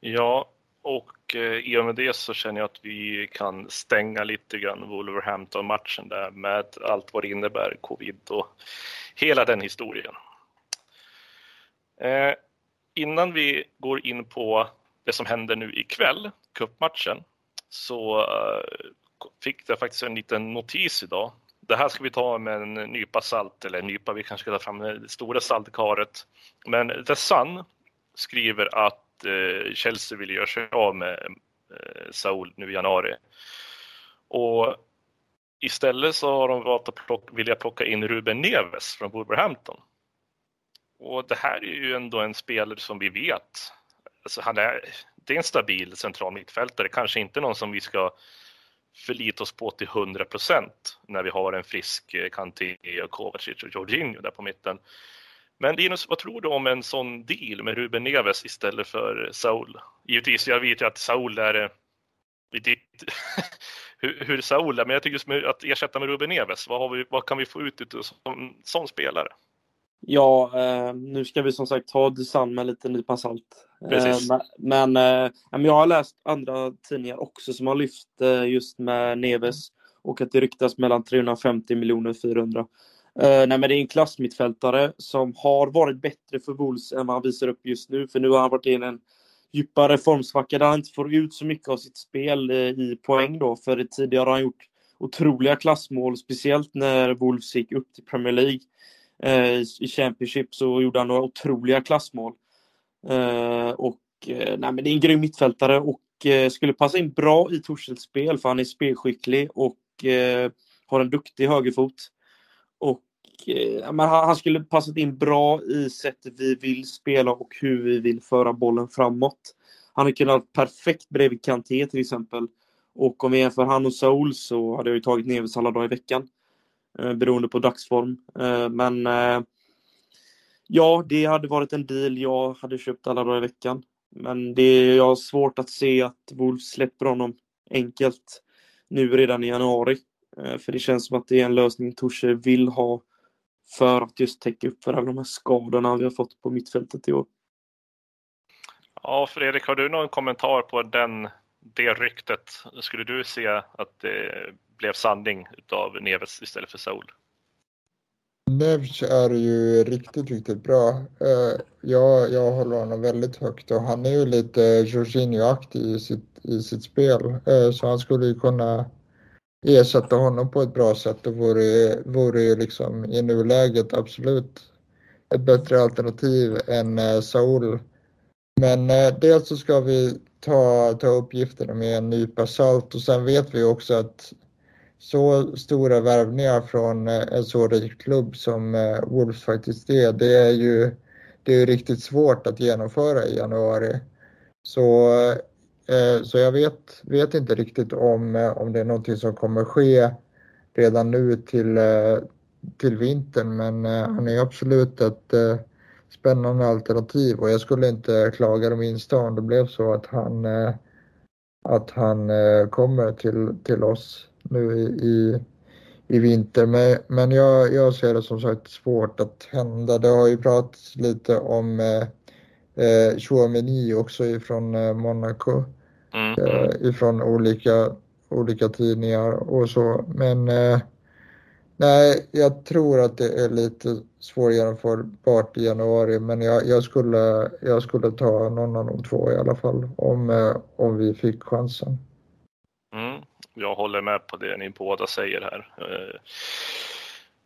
Ja, och eh, i och med det så känner jag att vi kan stänga lite grann Wolverhampton-matchen där med allt vad det innebär, covid och hela den historien. Eh, innan vi går in på det som händer nu ikväll, cupmatchen, så eh, fick jag faktiskt en liten notis idag. Det här ska vi ta med en nypa salt, eller en nypa, vi kanske ska ta fram det stora saltkaret. Men The Sun skriver att eh, Chelsea vill göra sig av med eh, Saul nu i januari. Och istället så har de valt att plocka, vilja plocka in Ruben Neves från Wolverhampton. Och det här är ju ändå en spelare som vi vet, alltså han är, det är en stabil central mittfältare, kanske inte någon som vi ska förlita oss på till 100 procent när vi har en frisk eh, Kanté, Kovacic och Jorginho där på mitten. Men Linus, vad tror du om en sån deal med Ruben Neves istället för Saul? Givetvis, jag vet ju att Saul är eh, ditt, hur, hur Saul är, men jag tycker att ersätta med Ruben Neves, vad, vi, vad kan vi få ut av som sån spelare? Ja, eh, nu ska vi som sagt ta Dusan med lite nypa salt. Eh, men, eh, men jag har läst andra tidningar också som har lyft eh, just med Neves och att det ryktas mellan 350 miljoner och 400. Eh, nej, men det är en klassmittfältare som har varit bättre för Wolves än vad han visar upp just nu. För nu har han varit in en djupare formsvacka där han inte får ut så mycket av sitt spel eh, i poäng då. För tidigare har han gjort otroliga klassmål, speciellt när Wolves gick upp till Premier League. Eh, I Championship så gjorde han några otroliga klassmål. Eh, och eh, nej, men det är en grym mittfältare och skulle passa in bra i Torshälls spel för han är spelskicklig och har en duktig högerfot. Och men han skulle passat in bra i sättet vi vill spela och hur vi vill föra bollen framåt. Han hade kunnat perfekt bredvid Kanté till exempel. Och om vi jämför han och Saul så hade jag ju tagit Neves alla dagar i veckan. Eh, beroende på dagsform. Eh, men eh, ja, det hade varit en deal jag hade köpt alla dagar i veckan. Men det är, jag har svårt att se att Wolves släpper honom enkelt nu redan i januari. För det känns som att det är en lösning Torse vill ha för att just täcka upp för alla de här skadorna vi har fått på mittfältet i år. Ja, Fredrik, har du någon kommentar på den, det ryktet? Skulle du se att det blev sanning utav Neves istället för Saul. Neves är ju riktigt, riktigt bra. Eh, jag, jag håller honom väldigt högt och han är ju lite Jorginho-aktig i sitt, i sitt spel. Eh, så han skulle ju kunna ersätta honom på ett bra sätt och vore, vore ju liksom i nuläget absolut ett bättre alternativ än eh, Saul. Men dels så ska vi ta, ta uppgifterna med en nypa salt och sen vet vi också att så stora värvningar från eh, en så rik klubb som eh, Wolves faktiskt är, det är ju det är riktigt svårt att genomföra i januari. Så, eh, så jag vet, vet inte riktigt om, om det är någonting som kommer ske redan nu till, till vintern, men han är absolut ett spännande alternativ och jag skulle inte klaga det minsta om det blev så att han, att han kommer till, till oss nu i, i, vinter. Men, men jag, jag ser det som sagt svårt att hända. Det har ju pratats lite om eh, eh, Chouameni också ifrån eh, Monaco. Mm. Eh, ifrån olika, olika tidningar och så. Men eh, nej, jag tror att det är lite svårgenomförbart i januari. Men jag, jag, skulle, jag skulle ta någon av de två i alla fall om, eh, om vi fick chansen jag håller med på det ni båda säger här. Eh,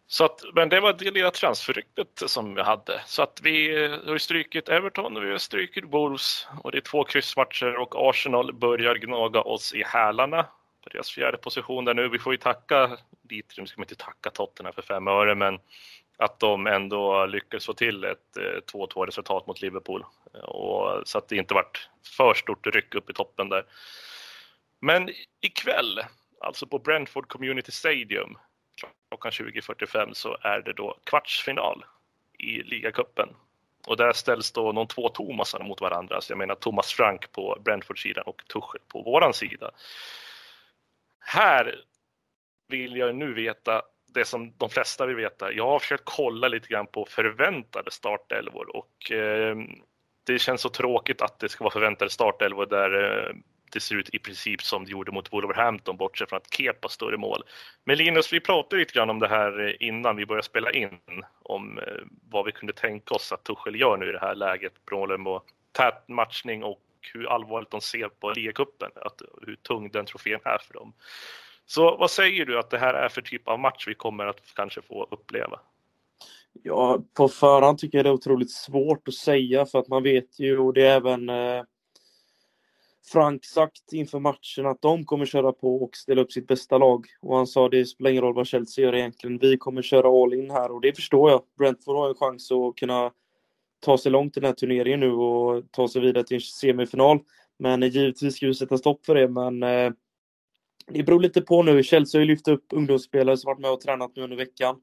så att, men det var det lilla transferryktet som vi hade. Så att vi eh, har strykit Everton och vi har strykit Wolves och det är två kryssmatcher och Arsenal börjar gnaga oss i hälarna på deras fjärde position där nu. Vi får ju tacka lite, nu ska man inte tacka Tottenham för fem öre, men att de ändå lyckades få till ett eh, 2-2-resultat mot Liverpool och så att det inte vart för stort ryck upp i toppen där. Men ikväll, alltså på Brentford Community Stadium klockan 20.45 så är det då kvartsfinal i ligacupen. Och där ställs då de två Thomasarna mot varandra. Så jag menar Thomas Frank på Brentford-sidan och Tuchel på våran sida. här vill jag nu veta det som de flesta vill veta. Jag har försökt kolla lite grann på förväntade startelvor och eh, det känns så tråkigt att det ska vara förväntade startelvor där eh, det ser ut i princip som det gjorde mot Wolverhampton bortsett från att Kepa står i mål. Men Linus, vi pratade lite grann om det här eh, innan vi började spela in om eh, vad vi kunde tänka oss att Tuchel gör nu i det här läget beroende på tät matchning och hur allvarligt de ser på ligacupen, hur tung den trofén är för dem. Så vad säger du att det här är för typ av match vi kommer att kanske få uppleva? Ja, på förhand tycker jag det är otroligt svårt att säga för att man vet ju och det är även eh, Frank sagt inför matchen att de kommer köra på och ställa upp sitt bästa lag. Och han sa det spelar ingen roll vad Chelsea gör egentligen. Vi kommer köra all in här och det förstår jag. Brentford har en chans att kunna ta sig långt i den här turneringen nu och ta sig vidare till en semifinal. Men eh, givetvis ska vi sätta stopp för det. Men eh, det beror lite på nu. Chelsea har ju lyft upp ungdomsspelare som varit med och tränat nu under veckan.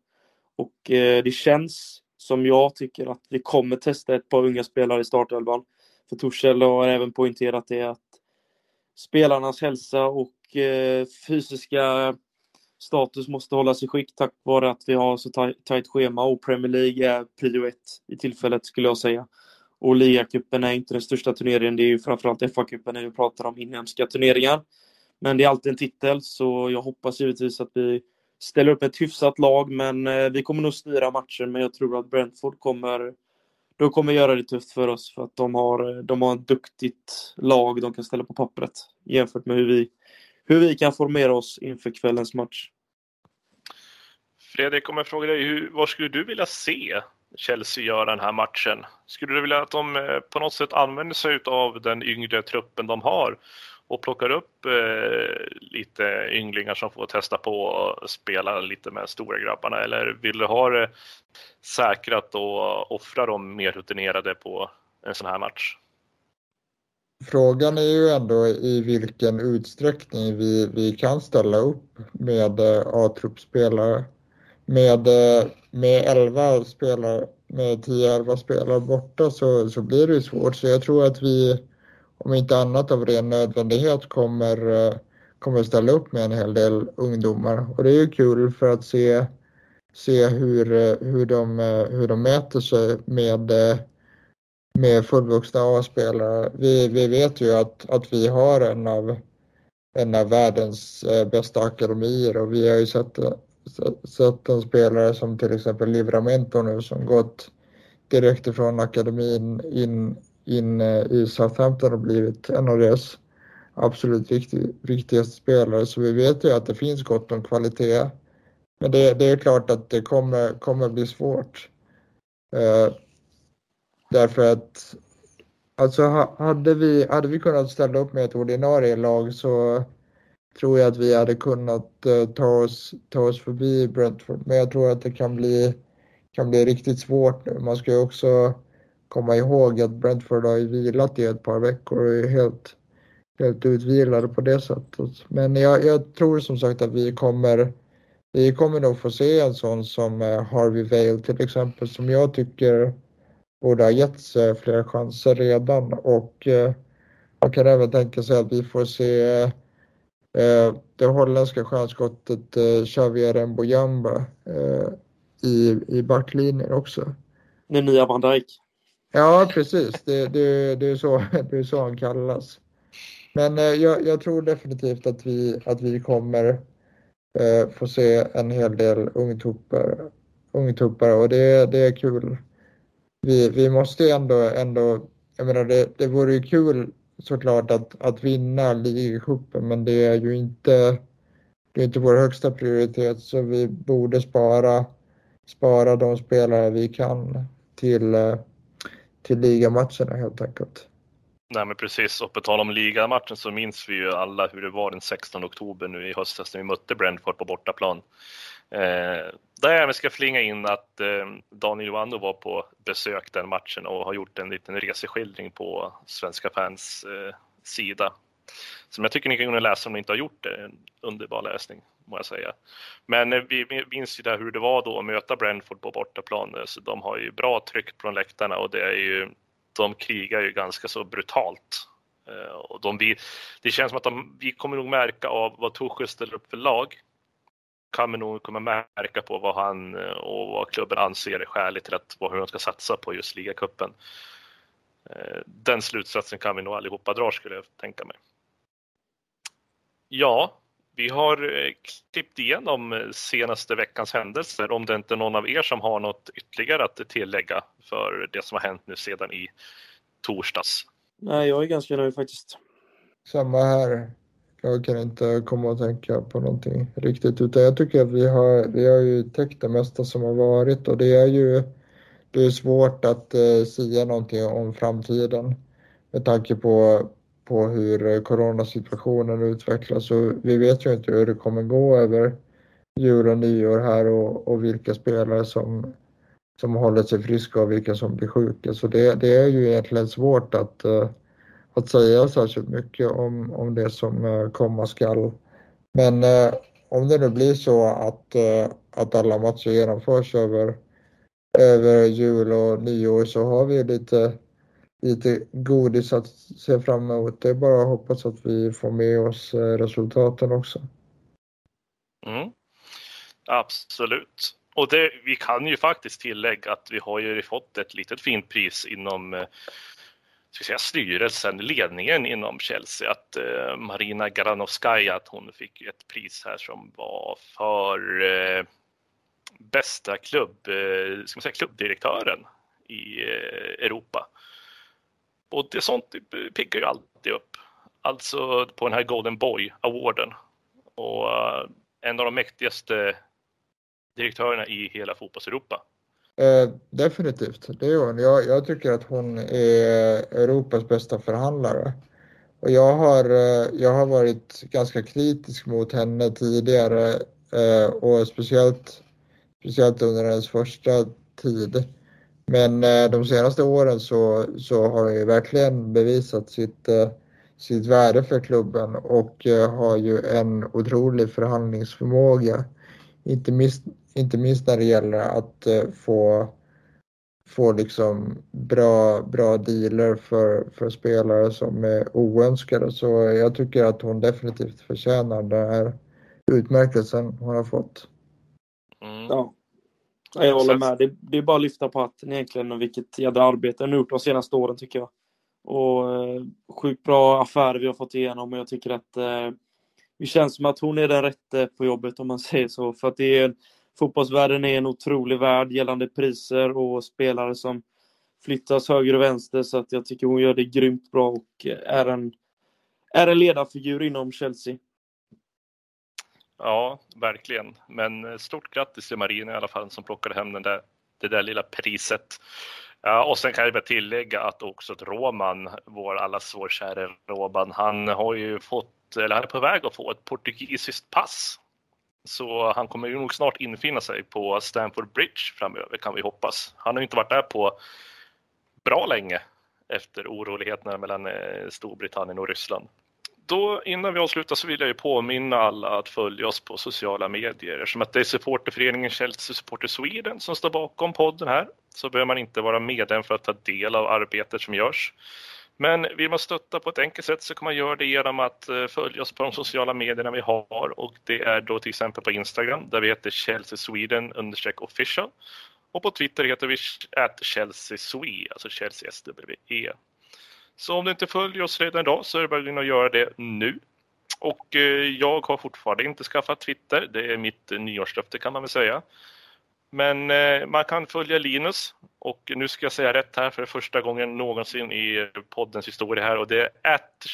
Och eh, det känns som jag tycker att vi kommer testa ett par unga spelare i startelvan. För Torshäll har även poängterat det att spelarnas hälsa och eh, fysiska status måste hållas i skick tack vare att vi har så tajt schema och Premier League är prio ett i tillfället skulle jag säga. Och ligacupen är inte den största turneringen, det är ju framförallt FA-cupen när vi pratar om inhemska turneringar. Men det är alltid en titel, så jag hoppas givetvis att vi ställer upp ett hyfsat lag, men eh, vi kommer nog styra matchen, men jag tror att Brentford kommer de kommer göra det tufft för oss för att de har, de har ett duktigt lag de kan ställa på pappret jämfört med hur vi, hur vi kan formera oss inför kvällens match. Fredrik, om jag frågar dig, hur, vad skulle du vilja se Chelsea göra den här matchen? Skulle du vilja att de eh, på något sätt använder sig av den yngre truppen de har och plockar upp eh, lite ynglingar som får testa på och spela lite med stora grabbarna? Eller vill du ha det säkrat och offra de mer rutinerade på en sån här match? Frågan är ju ändå i vilken utsträckning vi, vi kan ställa upp med eh, A-truppspelare. Med, eh, med 11 spelare, med 10-11 spelare borta så, så blir det svårt. Så jag tror att vi om inte annat av ren nödvändighet kommer, eh, kommer ställa upp med en hel del ungdomar. Och det är ju kul för att se, se hur, eh, hur, de, eh, hur de mäter sig med, med fullvuxna A-spelare. Vi, vi vet ju att, att vi har en av, en av världens bästa akademier och vi har ju sett, sett en spelare som till exempel Livramento nu som gått direkt ifrån akademin in in eh, i Southampton och blivit en av deras absolut viktig, viktigaste spelare. Så vi vet ju att det finns gott om kvalitet. Men det, det är klart att det kommer, kommer bli svårt. Eh, därför att alltså hade vi, hade vi kunnat ställa upp med ett ordinarie lag så tror jag att vi hade kunnat eh, ta, oss, ta oss förbi Brentford. Men jag tror att det kan bli, kan bli riktigt svårt nu. Man ska ju också komma ihåg att Brentford har ju vilat i ett par veckor och är helt, helt utvilade på det sättet. Men jag, jag tror som sagt att vi kommer vi kommer nog få se en sån som eh, Harvey Vale till exempel som jag tycker borde ha getts flera chanser redan och eh, man kan även tänka sig att vi får se eh, det holländska stjärnskottet eh, Xavier Mbojamba eh, i, i backlinjen också. Den nya Van Dijk. Ja, precis. Det, det, det, är, så, det är så han kallas. Men eh, jag, jag, tror definitivt att vi, att vi kommer eh, få se en hel del ungtuppar, ungtuppar och det, det är kul. Vi, vi måste ändå, ändå jag menar det, det vore ju kul såklart att, att vinna ligacupen men det är ju inte, det är inte vår högsta prioritet så vi borde spara, spara de spelare vi kan till eh, till ligamatcherna helt enkelt. Nej men precis, och på tal om ligamatchen så minns vi ju alla hur det var den 16 oktober nu i höstas när vi mötte Brentford på bortaplan. Eh, där jag ska flinga in att eh, Daniel Johanno var på besök den matchen och har gjort en liten reseskildring på Svenska fans eh, sida. Som jag tycker ni kan läsa om ni inte har gjort det. En underbar läsning, må jag säga. Men eh, vi minns ju där hur det var då att möta Brentford på bortaplan. Så de har ju bra tryck från läktarna och det är ju, de krigar ju ganska så brutalt eh, Och de, vi, det känns som att de, vi kommer nog märka av vad Tuchel ställer upp för lag. Kan vi nog kommer märka på vad han eh, och vad klubben anser är skäligt till att, hur de ska satsa på just ligacupen. Den slutsatsen kan vi nog allihopa dra skulle jag tänka mig. Ja, vi har klippt igenom senaste veckans händelser om det inte är någon av er som har något ytterligare att tillägga för det som har hänt nu sedan i torsdags. Nej, jag är ganska nöjd faktiskt. Samma här. Jag kan inte komma och tänka på någonting riktigt utan jag tycker att vi har, vi har ju täckt det mesta som har varit och det är ju det är svårt att eh, säga någonting om framtiden med tanke på, på hur eh, coronasituationen utvecklas och vi vet ju inte hur det kommer gå över jul och nyår här och, och vilka spelare som som håller sig friska och vilka som blir sjuka. Så det, det är ju egentligen svårt att, eh, att säga särskilt mycket om, om det som eh, komma skall. Men om det nu blir så att, att alla matcher genomförs över, över jul och nyår så har vi lite, lite godis att se fram emot. Det är bara att hoppas att vi får med oss eh, resultaten också. Mm. Absolut. Och det, vi kan ju faktiskt tillägga att vi har ju fått ett litet fint pris inom eh, ska säga, styrelsen, ledningen inom Chelsea, att eh, Marina Granovskaja, att hon fick ett pris här som var för eh, bästa klubb, eh, ska man säga, klubbdirektören i eh, Europa. Och det sånt piggar ju alltid upp. Alltså på den här Golden Boy-awarden. Och eh, en av de mäktigaste direktörerna i hela fotbolls-Europa. Eh, definitivt, det är hon. Jag, jag, tycker att hon är Europas bästa förhandlare. Och jag har, eh, jag har varit ganska kritisk mot henne tidigare eh, och speciellt, speciellt under hennes första tid. Men eh, de senaste åren så, så har hon ju verkligen bevisat sitt, eh, sitt värde för klubben och eh, har ju en otrolig förhandlingsförmåga. Inte minst, inte minst när det gäller att få, få liksom bra, bra dealer för, för spelare som är oönskade. Så jag tycker att hon definitivt förtjänar den här utmärkelsen hon har fått. Mm. Ja. Jag håller med. Det, det, är bara att lyfta på hatten egentligen och vilket jädra arbete hon har gjort de senaste åren tycker jag. Och eh, sjukt bra affärer vi har fått igenom och jag tycker att eh, det känns som att hon är den rätte på jobbet om man säger så. För att det är fotbollsvärlden är en otrolig värld gällande priser och spelare som flyttas höger och vänster. Så att jag tycker hon gör det grymt bra och är en, är en ledarfigur inom Chelsea. Ja, verkligen. Men eh, stort grattis till Marina i alla fall som plockade hem den där, det där lilla priset. Ja, och sen kan jag bara tillägga att också att Roman, vår allas vår käre Roman, han har ju fått, eller han är på väg att få ett portugisiskt pass. Så han kommer ju nog snart infinna sig på Stamford Bridge framöver kan vi hoppas. Han har ju inte varit där på bra länge efter oroligheterna mellan eh, Storbritannien och Ryssland. Då innan vi avslutar så vill jag ju påminna alla att följa oss på sociala medier. Eftersom att det är supporterföreningen Chelsea Supporter Sweden som står bakom podden här så behöver man inte vara medlem för att ta del av arbetet som görs. Men vill man stötta på ett enkelt sätt så kan man göra det genom att eh, följa oss på de sociala medierna vi har och det är då till exempel på Instagram där vi heter Chelsea Sweden official och på Twitter heter vi at Chelsea Swe, alltså Chelsea SWE. Så om du inte följer oss redan idag så är det bara in och göra det nu. Och eh, jag har fortfarande inte skaffat Twitter. Det är mitt nyårslöfte kan man väl säga. Men eh, man kan följa Linus och nu ska jag säga rätt här för första gången någonsin i poddens historia här och det är att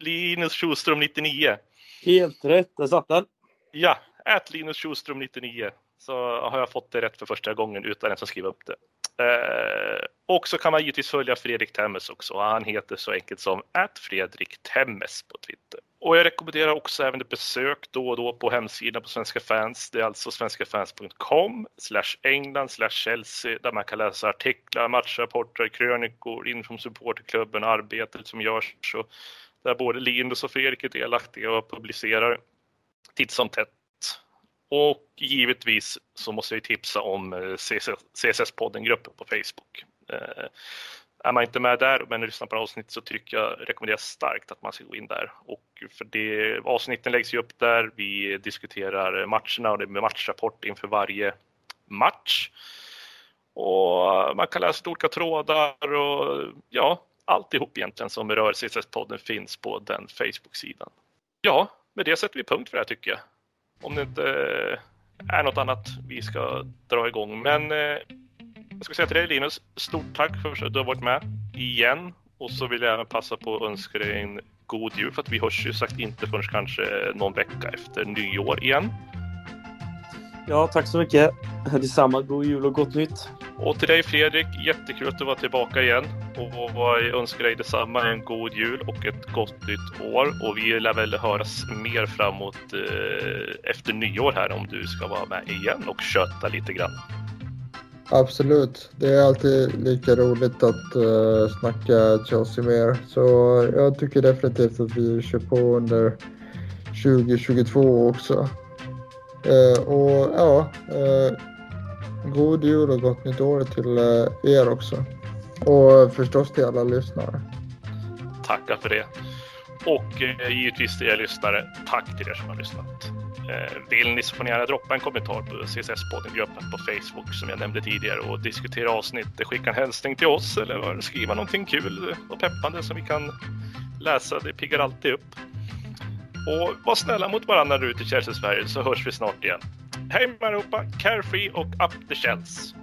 Linus Schuström 99. Helt rätt, där satt den. Ja, att Linus Schuström 99. Så har jag fått det rätt för första gången utan ens att skriva upp det. Eh, och så kan man givetvis följa Fredrik Temmes också. Han heter så enkelt som att Fredrik Temmes på Twitter. Och jag rekommenderar också även ett besök då och då på hemsidan på Svenska fans. Det är alltså svenskafans.com slash England slash Chelsea där man kan läsa artiklar, matchrapporter, krönikor, in från supporterklubben, arbetet som görs. Och där både Linus och Fredrik är delaktiga och publicerar titt som tätt och givetvis så måste jag tipsa om eh, CSS-podden-gruppen på Facebook. Eh, är man inte med där men lyssnar på avsnittet så tycker jag rekommenderar starkt att man ska gå in där. Och för det, avsnitten läggs ju upp där. Vi diskuterar matcherna och det är matchrapport inför varje match. Och man kan läsa olika trådar och ja, alltihop egentligen som rör CSS-podden finns på den Facebook-sidan. Ja, med det sätter vi punkt för det här tycker jag. Om det inte eh, är något annat vi ska dra igång. Men eh, jag ska säga till dig Linus, stort tack för att du har varit med igen. Och så vill jag även passa på att önska dig en god jul för att vi hörs ju sagt inte förrän kanske någon vecka efter nyår igen. Ja, tack så mycket. Detsamma. God jul och gott nytt. Och till dig Fredrik, jättekul att du var tillbaka igen. Och jag önskar dig detsamma, en god jul och ett gott nytt år. Och vi lär väl höras mer framåt eh, efter nyår här om du ska vara med igen och köta lite grann. Absolut. Det är alltid lika roligt att uh, snacka Chelsea mer. Så jag tycker definitivt att vi kör på under 2022 också. Uh, och ja, uh, god jul och gott nytt år till uh, er också. Och förstås till alla lyssnare. Tackar för det. Och eh, givetvis till er lyssnare, tack till er som har lyssnat. Eh, vill ni så får ni gärna droppa en kommentar på CSS-podden-gruppen på Facebook som jag nämnde tidigare och diskutera avsnittet. Skicka en hälsning till oss eller skriva någonting kul och peppande som vi kan läsa. Det piggar alltid upp. Och var snälla mot varandra nu ute i Chelsea Sverige så hörs vi snart igen. Hej med allihopa! Carefree och up the shells!